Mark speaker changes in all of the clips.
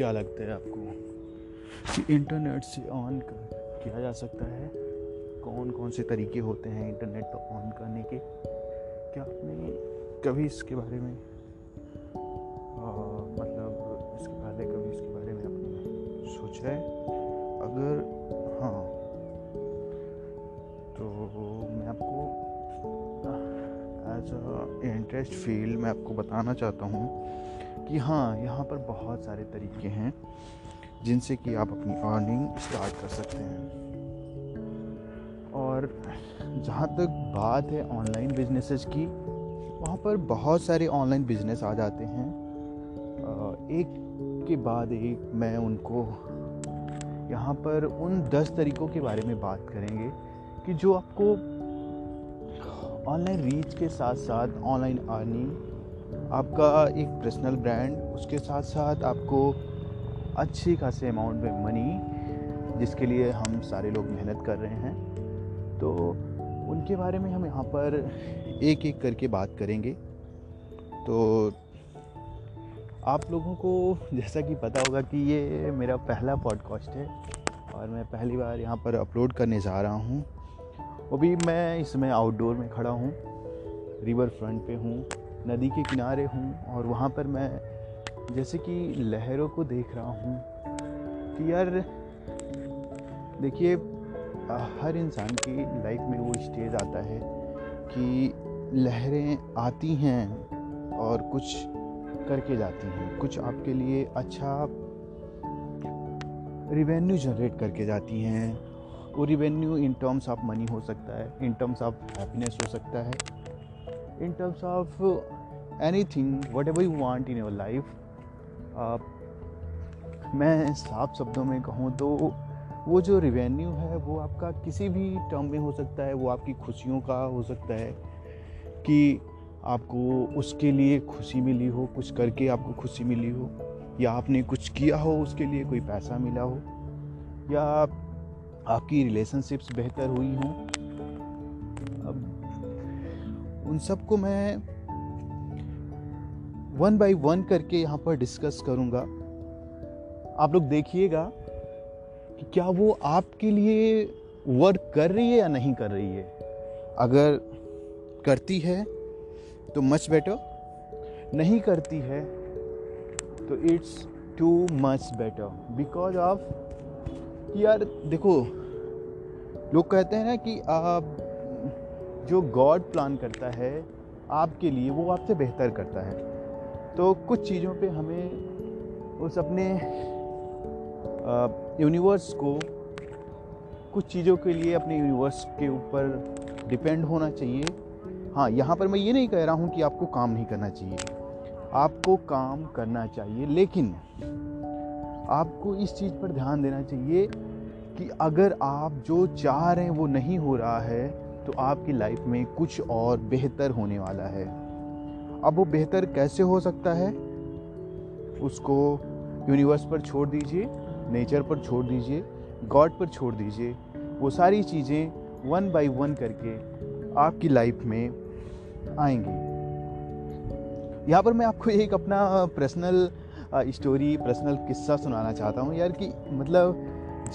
Speaker 1: क्या लगता है आपको कि इंटरनेट से ऑन किया जा सकता है? कौन कौन से तरीके होते हैं इंटरनेट को ऑन करने के? क्या आपने कभी इसके बारे में आ, मतलब इसके पहले कभी इसके बारे में आपने सोचा है? अगर हाँ तो मैं आपको एज अ इंटरेस्ट फ़ील्ड मैं आपको बताना चाहता हूँ कि हाँ यहाँ पर बहुत सारे तरीके हैं जिनसे कि आप अपनी अर्निंग स्टार्ट कर सकते हैं। और जहाँ तक बात है ऑनलाइन बिजनेसेस की, वहाँ पर बहुत सारे ऑनलाइन बिज़नेस आ जाते हैं। एक के बाद एक मैं उनको यहाँ पर उन दस तरीक़ों के बारे में बात करेंगे कि जो आपको ऑनलाइन रीच के साथ साथ ऑनलाइन अर्निंग आपका एक पर्सनल ब्रांड उसके साथ साथ आपको अच्छी खासे अमाउंट में मनी जिसके लिए हम सारे लोग मेहनत कर रहे हैं। तो उनके बारे में हम यहाँ पर एक एक करके बात करेंगे। तो आप लोगों को जैसा कि पता होगा कि ये मेरा पहला पॉडकास्ट है और मैं पहली बार यहाँ पर अपलोड करने जा रहा हूँ। अभी मैं इसमें आउटडोर में खड़ा हूँ रिवर फ्रंट पे हूँ। नदी के किनारे हूँ और वहाँ पर मैं जैसे कि लहरों को देख रहा हूँ कि यार, देखिए, हर इंसान की लाइफ में वो स्टेज आता है कि लहरें आती हैं और कुछ करके जाती हैं। कुछ आपके लिए अच्छा रिवेन्यू जनरेट करके जाती हैं। वो revenue in terms of money हो सकता है इन टर्म्स ऑफ़ हैप्पीनेस हो सकता है। In terms of anything whatever you want in your life मैं साफ़ शब्दों में कहूँ तो वो जो रिवेन्यू है, वो आपका किसी भी टर्म में हो सकता है, वो आपकी खुशियों का हो सकता है कि आपको उसके लिए खुशी मिली हो, कुछ करके आपको खुशी मिली हो, या आपने कुछ किया हो, उसके लिए कोई पैसा मिला हो, या आपकी रिलेशनशिप्स बेहतर हुई हों उन सबको मैं वन बाय वन करके यहाँ पर डिस्कस करूँगा। आप लोग देखिएगा कि क्या वो आपके लिए वर्क कर रही है या नहीं कर रही है। अगर करती है तो मच बेटर नहीं करती है तो it's too much better because of यार, देखो, लोग कहते हैं ना कि आप जो गॉड प्लान करता है, आपके लिए वो आपसे बेहतर करता है। तो कुछ चीज़ों पे हमें उस अपने यूनिवर्स को, कुछ चीज़ों के लिए अपने यूनिवर्स के ऊपर डिपेंड होना चाहिए। हाँ यहाँ पर मैं ये नहीं कह रहा हूँ कि आपको काम नहीं करना चाहिए। आपको काम करना चाहिए, लेकिन आपको इस चीज़ पर ध्यान देना चाहिए कि अगर आप जो चाह रहे हैं वो नहीं हो रहा है तो आपकी लाइफ में कुछ और बेहतर होने वाला है। अब वो बेहतर कैसे हो सकता है? उसको यूनिवर्स पर छोड़ दीजिए नेचर पर छोड़ दीजिए गॉड पर छोड़ दीजिए। वो सारी चीज़ें वन बाय वन करके आपकी लाइफ में आएँगी। यहाँ पर मैं आपको एक अपना पर्सनल स्टोरी पर्सनल किस्सा सुनाना चाहता हूँ। यार कि मतलब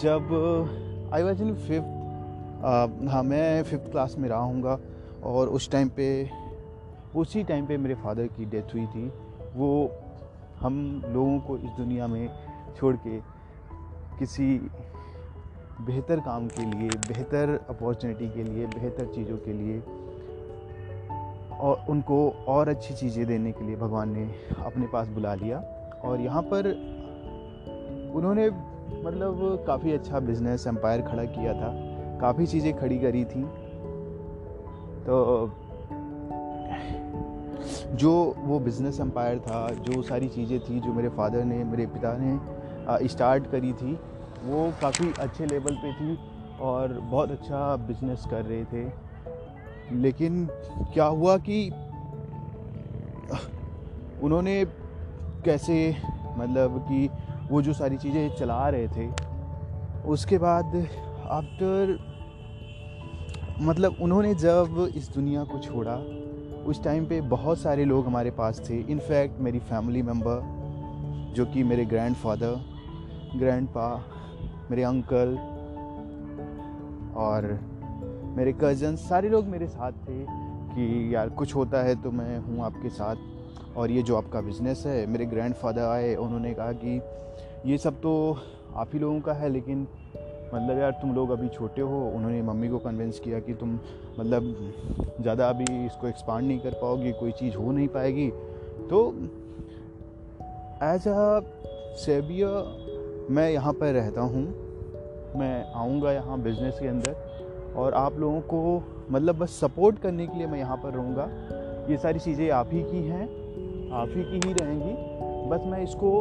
Speaker 1: जब आई वॉज़ इन फिफ्थ हाँ मैं फिफ्थ क्लास में रहा हूँगा और उस टाइम पे, उसी टाइम पे मेरे फादर की डेथ हुई थी। वो हम लोगों को इस दुनिया में छोड़ के किसी बेहतर काम के लिए, बेहतर अपॉर्चुनिटी के लिए, बेहतर चीज़ों के लिए और उनको और अच्छी चीज़ें देने के लिए भगवान ने अपने पास बुला लिया। और यहाँ पर उन्होंने मतलब काफ़ी अच्छा बिज़नेस एम्पायर खड़ा किया था। काफ़ी चीज़ें खड़ी करी थी। तो जो वो बिज़नेस एम्पायर था, जो सारी चीज़ें थी, जो मेरे फादर ने, मेरे पिता ने स्टार्ट करी थी, वो काफ़ी अच्छे लेवल पे थी और बहुत अच्छा बिज़नेस कर रहे थे। लेकिन क्या हुआ कि, उन्होंने कैसे मतलब कि वो जो सारी चीज़ें चला रहे थे, उसके बाद आफ्टर मतलब उन्होंने जब इस दुनिया को छोड़ा, उस टाइम पे बहुत सारे लोग हमारे पास थे। इनफैक्ट मेरी फैमिली मेंबर जो कि मेरे ग्रैंड फादर ग्रैंड पा मेरे अंकल और मेरे कज़न सारे लोग मेरे साथ थे कि यार कुछ होता है तो मैं हूँ आपके साथ और ये जो आपका बिज़नेस है, मेरे ग्रैंड फादर आए, उन्होंने कहा कि ये सब तो आप ही लोगों का है, लेकिन मतलब यार तुम लोग अभी छोटे हो, उन्होंने मम्मी को कन्विंस किया कि तुम मतलब ज़्यादा अभी इसको एक्सपांड नहीं कर पाओगी, कोई चीज़ हो नहीं पाएगी। तो एज अ सेबियर मैं यहाँ पर रहता हूँ। मैं आऊँगा यहाँ बिज़नेस के अंदर और आप लोगों को मतलब बस सपोर्ट करने के लिए मैं यहाँ पर रहूँगा। ये सारी चीज़ें आप ही की हैं, आप ही की ही रहेंगी। बस मैं इसको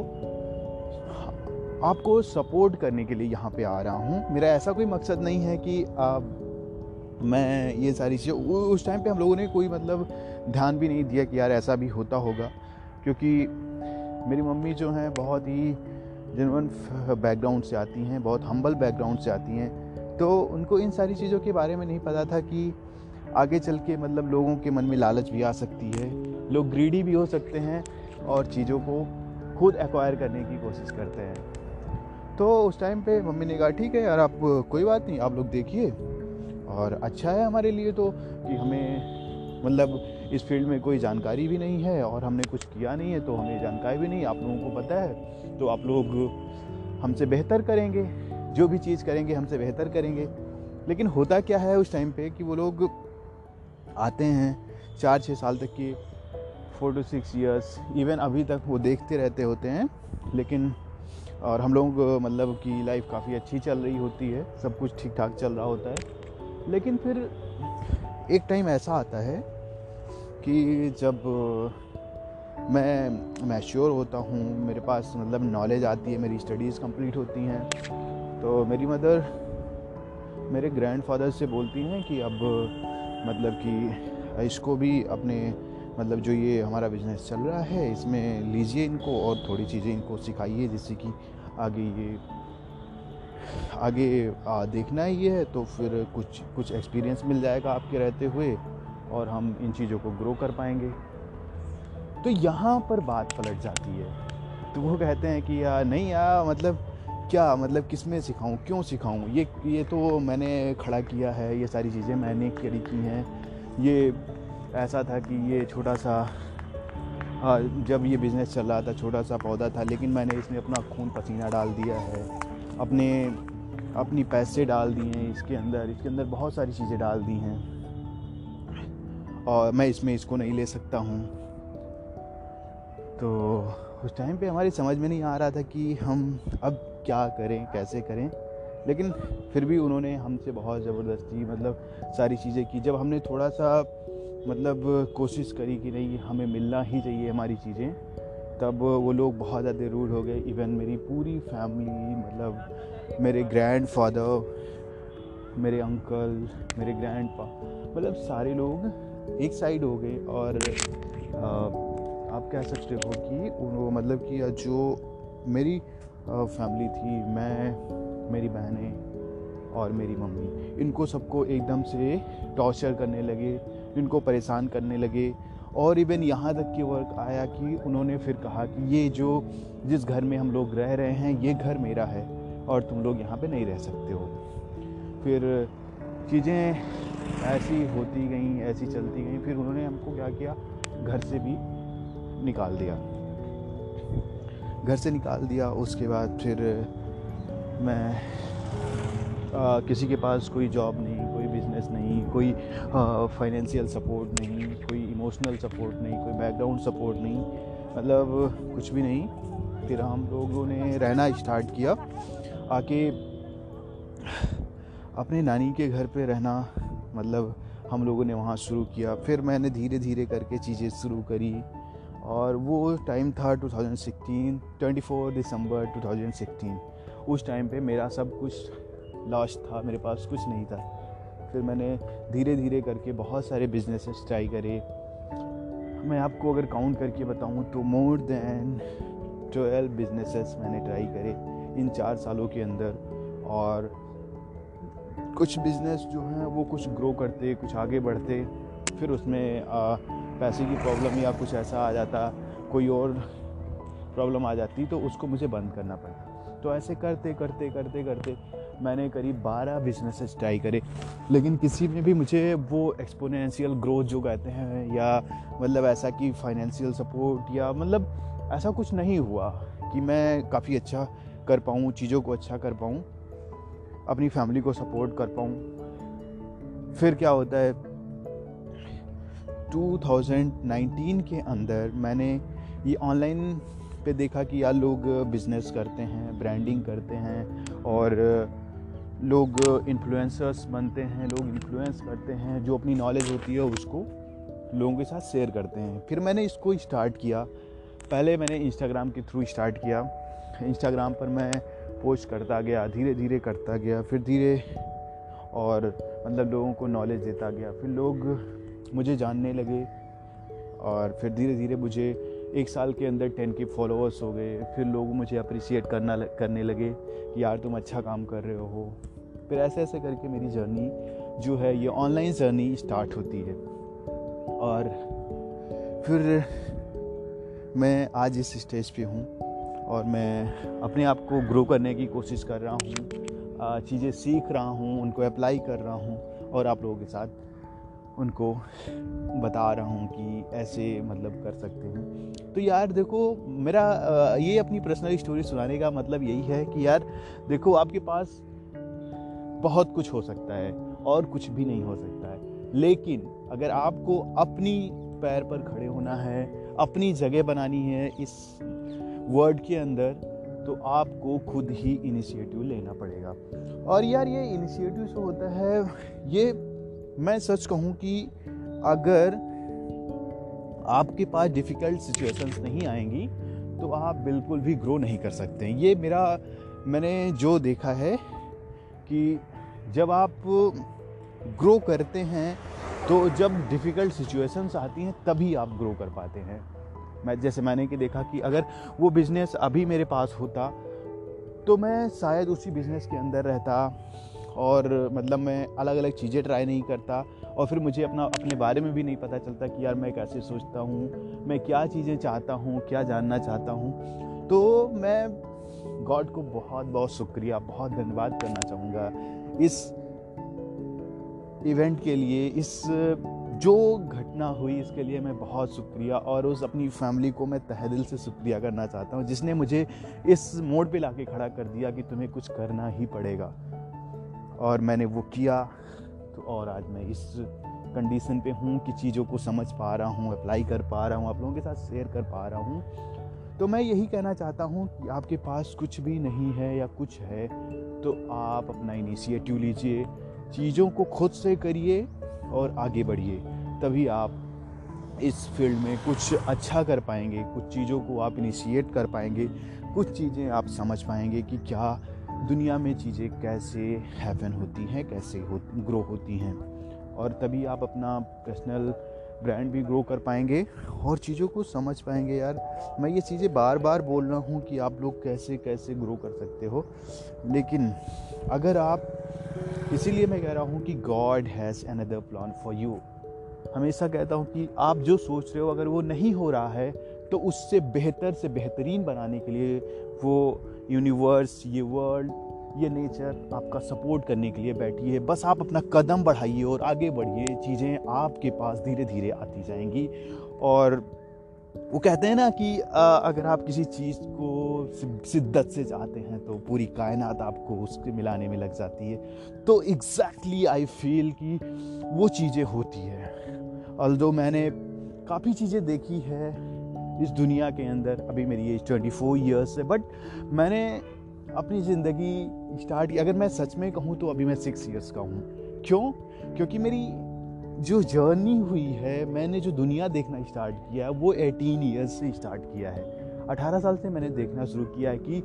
Speaker 1: आपको सपोर्ट करने के लिए यहाँ पे आ रहा हूँ। मेरा ऐसा कोई मकसद नहीं है कि आप मैं ये सारी चीज़ें उस टाइम पे हम लोगों ने कोई मतलब ध्यान भी नहीं दिया कि यार ऐसा भी होता होगा। क्योंकि मेरी मम्मी जो हैं, बहुत ही जेनवन बैकग्राउंड से आती हैं, बहुत हम्बल बैकग्राउंड से आती हैं। तो उनको इन सारी चीज़ों के बारे में नहीं पता था कि आगे चल के मतलब लोगों के मन में लालच भी आ सकती है। लोग ग्रीडी भी हो सकते हैं और चीज़ों को खुद एक्वायर करने की कोशिश करते हैं। तो उस टाइम पे मम्मी ने कहा, ठीक है यार, आप, कोई बात नहीं, आप लोग देखिए। और अच्छा है हमारे लिए तो कि हमें मतलब इस फ़ील्ड में कोई जानकारी भी नहीं है और हमने कुछ किया नहीं है तो हमें जानकारी भी नहीं। आप लोगों को पता है तो आप लोग हमसे बेहतर करेंगे, जो भी चीज़ करेंगे, हमसे बेहतर करेंगे। लेकिन होता क्या है उस टाइम पे कि वो लोग आते हैं चार छः साल तक की four to six years even अभी तक वो देखते रहते होते हैं, लेकिन और हम लोग मतलब कि लाइफ काफ़ी अच्छी चल रही होती है, सब कुछ ठीक ठाक चल रहा होता है। लेकिन फिर एक टाइम ऐसा आता है कि जब मैं मैश्योर होता हूँ, मेरे पास मतलब नॉलेज आती है, मेरी स्टडीज़ कंप्लीट होती हैं तो मेरी मदर मेरे ग्रैंडफादर से बोलती हैं कि अब मतलब कि इसको भी अपने मतलब जो ये हमारा बिज़नेस चल रहा है इसमें लीजिए इनको और थोड़ी चीज़ें इनको सिखाइए जिससे कि आगे ये आगे आ, देखना ही है तो फिर कुछ कुछ एक्सपीरियंस मिल जाएगा आपके रहते हुए और हम इन चीज़ों को ग्रो कर पाएँगे। तो यहाँ पर बात पलट जाती है। तो वो कहते हैं कि यार नहीं यार मतलब क्या मतलब किसमें सिखाऊँ क्यों सिखाऊँ? ये ये तो मैंने खड़ा किया है ये सारी चीज़ें मैंने करी की हैं। ये ऐसा था कि ये छोटा सा हाँ जब ये बिज़नेस चल रहा था, छोटा सा पौधा था, लेकिन मैंने इसमें अपना खून पसीना डाल दिया है। अपने, अपनी पैसे डाल दिए हैं इसके अंदर इसके अंदर बहुत सारी चीज़ें डाल दी हैं। और मैं इसमें इसको नहीं ले सकता हूँ। तो उस टाइम पे हमारी समझ में नहीं आ रहा था कि हम अब क्या करें, कैसे करें। लेकिन फिर भी उन्होंने हमसे बहुत ज़बरदस्ती मतलब सारी चीज़ें की। जब हमने थोड़ा सा मतलब कोशिश करी कि नहीं हमें मिलना ही चाहिए हमारी चीज़ें। तब वो लोग बहुत ज़्यादा रूड हो गए। इवन मेरी पूरी फैमिली मतलब मेरे ग्रैंड फादर मेरे अंकल मेरे ग्रैंड पा मतलब सारे लोग एक साइड हो गए। और आ, आप कह सकते हो कि उन मतलब कि जो मेरी फैमिली थी मैं मेरी बहनें और मेरी मम्मी। इनको सबको एकदम से टॉर्चर करने लगे, इनको परेशान करने लगे। और इवन यहाँ तक कि वर्क आया कि उन्होंने फिर कहा कि ये जो जिस घर में हम लोग रह रहे हैं, ये घर मेरा है और तुम लोग यहाँ पे नहीं रह सकते हो। फिर चीज़ें ऐसी होती गई, ऐसी चलती गई। फिर उन्होंने हमको क्या किया? घर से भी निकाल दिया। घर से निकाल दिया। उसके बाद फिर मैं आ, किसी के पास कोई जॉब नहीं कोई बिज़नेस नहीं कोई फाइनेंशियल सपोर्ट नहीं कोई इमोशनल सपोर्ट नहीं कोई बैकग्राउंड सपोर्ट नहीं मतलब कुछ भी नहीं। फिर हम लोगों ने रहना स्टार्ट किया। आके अपने नानी के घर पे रहना मतलब हम लोगों ने वहाँ शुरू किया। फिर मैंने धीरे धीरे करके चीज़ें शुरू करी और वो टाइम था 2016 24 दिसंबर 2016 उस टाइम पे मेरा सब कुछ लॉस्ट था मेरे पास कुछ नहीं था। फिर मैंने धीरे धीरे करके बहुत सारे बिजनेसेस ट्राई करे। मैं आपको अगर काउंट करके बताऊँ तो मोर देन ट्वेल्व बिजनेसेस मैंने ट्राई करे इन चार सालों के अंदर। और कुछ बिज़नेस जो हैं वो कुछ ग्रो करते कुछ आगे बढ़ते। फिर उसमें आ, पैसे की प्रॉब्लम या कुछ ऐसा आ जाता कोई और प्रॉब्लम आ जाती तो उसको मुझे बंद करना पड़ता। तो ऐसे करते करते करते करते मैंने करीब बारह बिजनेसेस ट्राई करे। लेकिन किसी में भी मुझे वो एक्सपोनेंशियल ग्रोथ जो कहते हैं, या मतलब ऐसा कि फाइनेंशियल सपोर्ट या मतलब ऐसा कुछ नहीं हुआ कि मैं काफ़ी अच्छा कर पाऊँ, चीज़ों को अच्छा कर पाऊँ, अपनी फैमिली को सपोर्ट कर पाऊँ। फिर क्या होता है 2019 के अंदर मैंने ये ऑनलाइन पे देखा कि यार लोग बिज़नेस करते हैं ब्रांडिंग करते हैं, और लोग इन्फ्लुएंसर्स बनते हैं, लोग इन्फ्लुएंस करते हैं, जो अपनी नॉलेज होती है उसको लोगों के साथ शेयर करते हैं। फिर मैंने इसको स्टार्ट किया। पहले मैंने इंस्टाग्राम के थ्रू स्टार्ट किया। इंस्टाग्राम पर मैं पोस्ट करता गया धीरे धीरे करता गया, फिर धीरे और मतलब लोगों को नॉलेज देता गया। फिर लोग मुझे जानने लगे और फिर धीरे धीरे मुझे एक साल के अंदर टेन के फॉलोअर्स हो गए। फिर लोग मुझे अप्रिशिएट करना करने लगे कि यार तुम अच्छा काम कर रहे हो। फिर ऐसे ऐसे करके मेरी जर्नी जो है, ये ऑनलाइन जर्नी स्टार्ट होती है। और फिर मैं आज इस स्टेज पे हूँ और मैं अपने आप को ग्रो करने की कोशिश कर रहा हूँ चीज़ें सीख रहा हूँ, उनको अप्लाई कर रहा हूँ और आप लोगों के साथ उनको बता रहा हूँ कि ऐसे मतलब कर सकते हैं। तो यार देखो, मेरा ये अपनी पर्सनल स्टोरी सुनाने का मतलब यही है कि यार देखो, आपके पास बहुत कुछ हो सकता है और कुछ भी नहीं हो सकता है। लेकिन अगर आपको अपनी पैर पर खड़े होना है, अपनी जगह बनानी है इस वर्ड के अंदर तो आपको खुद ही इनिशिएटिव लेना पड़ेगा। और यार, ये इनिशिएटिव जो होता है, ये मैं सच कहूँ कि अगर आपके पास डिफ़िकल्ट सिचुएशंस नहीं आएँगी तो आप बिल्कुल भी ग्रो नहीं कर सकते। ये मेरा, मैंने जो देखा है कि जब आप ग्रो करते हैं तो जब डिफ़िकल्ट सिचुएशंस आती हैं, तभी आप ग्रो कर पाते हैं। मैं, जैसे मैंने कि देखा कि अगर वो बिज़नेस अभी मेरे पास होता तो मैं शायद उसी बिज़नेस के अंदर रहता और मतलब मैं अलग अलग चीज़ें ट्राई नहीं करता और फिर मुझे अपना, अपने बारे में भी नहीं पता चलता कि यार मैं कैसे सोचता हूँ, मैं क्या चीज़ें चाहता हूँ, क्या जानना चाहता हूँ। तो मैं गॉड को बहुत बहुत शुक्रिया, बहुत धन्यवाद करना चाहूँगा। इस इवेंट के लिए, इस, जो घटना हुई, इसके लिए मैं बहुत शुक्रिया और उस अपनी फैमिली को मैं तह दिल से शुक्रिया करना चाहता हूँ, जिसने मुझे इस मोड़ पे लाके खड़ा कर दिया कि तुम्हें कुछ करना ही पड़ेगा। और मैंने वो किया तो और आज मैं इस कंडीशन पे हूँ कि चीज़ों को समझ पा रहा हूँ अप्लाई कर पा रहा हूँ, आप लोगों के साथ शेयर कर पा रहा हूँ। तो मैं यही कहना चाहता हूँ कि आपके पास कुछ भी नहीं है या कुछ है तो आप अपना इनिशिएटिव लीजिए, चीज़ों को खुद से करिए और आगे बढ़िए। तभी आप इस फ़ील्ड में कुछ अच्छा कर पाएँगे, कुछ चीज़ों को आप इनिशिएट कर पाएँगे, कुछ चीज़ें आप समझ पाएँगे कि क्या दुनिया में चीज़ें कैसे हैपन होती हैं, कैसे हो ग्रो होती हैं। और तभी आप अपना पर्सनल ब्रांड भी ग्रो कर पाएँगे और चीज़ों को समझ पाएँगे यार। मैं ये चीज़ें बार बार बोल रहा हूँ कि आप लोग कैसे कैसे ग्रो कर सकते हो। लेकिन अगर आप, इसीलिए मैं कह रहा हूँ कि God has another plan for you हमेशा कहता हूँ कि आप जो सोच रहे हो अगर वो नहीं हो रहा है तो उससे बेहतर से बेहतरीन बनाने के लिए वो यूनिवर्स ये वर्ल्ड ये नेचर आपका सपोर्ट करने के लिए बैठी है। बस आप अपना कदम बढ़ाइए और आगे बढ़िए। चीज़ें आपके पास धीरे धीरे आती जाएँगी। और वो कहते हैं ना कि अगर आप किसी चीज़ को शिद्दत से चाहते हैं तो पूरी कायनात आपको उसके मिलाने में लग जाती है। तो एग्जैक्टली आई फील कि वो चीज़ें होती है। अल्दो मैंने काफ़ी चीज़ें देखी है इस दुनिया के अंदर, अभी मेरी एज ट्वेंटी फोर ईयर्स है बट मैंने अपनी ज़िंदगी स्टार्ट की। अगर मैं सच में कहूँ तो अभी मैं सिक्स ईयर्स का हूँ। क्यों? क्योंकि मेरी जो जर्नी हुई है, मैंने जो दुनिया देखना स्टार्ट किया है, वो एटीन ईयर्स से स्टार्ट किया है। अठारह साल से मैंने देखना शुरू किया है कि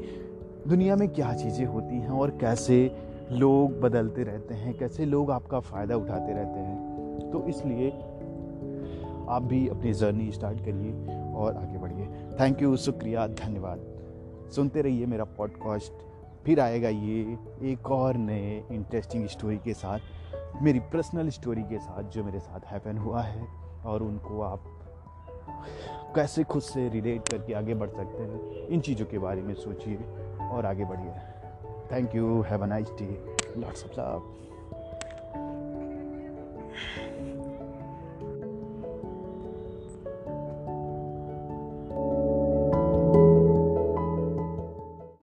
Speaker 1: दुनिया में क्या चीज़ें होती हैं और कैसे लोग बदलते रहते हैं, कैसे लोग आपका फ़ायदा उठाते रहते हैं। तो इसलिए आप भी अपनी जर्नी स्टार्ट करिए और आगे बढ़िए। थैंक यू शुक्रिया, धन्यवाद। सुनते रहिए मेरा पॉडकास्ट फिर आएगा ये एक और नए इंटरेस्टिंग स्टोरी के साथ, मेरी पर्सनल स्टोरी के साथ जो मेरे साथ हैपन हुआ है और उनको आप कैसे खुद से रिलेट करके आगे बढ़ सकते हैं, इन चीज़ों के बारे में सोचिए और आगे बढ़िए। Thank you have a nice day lots of love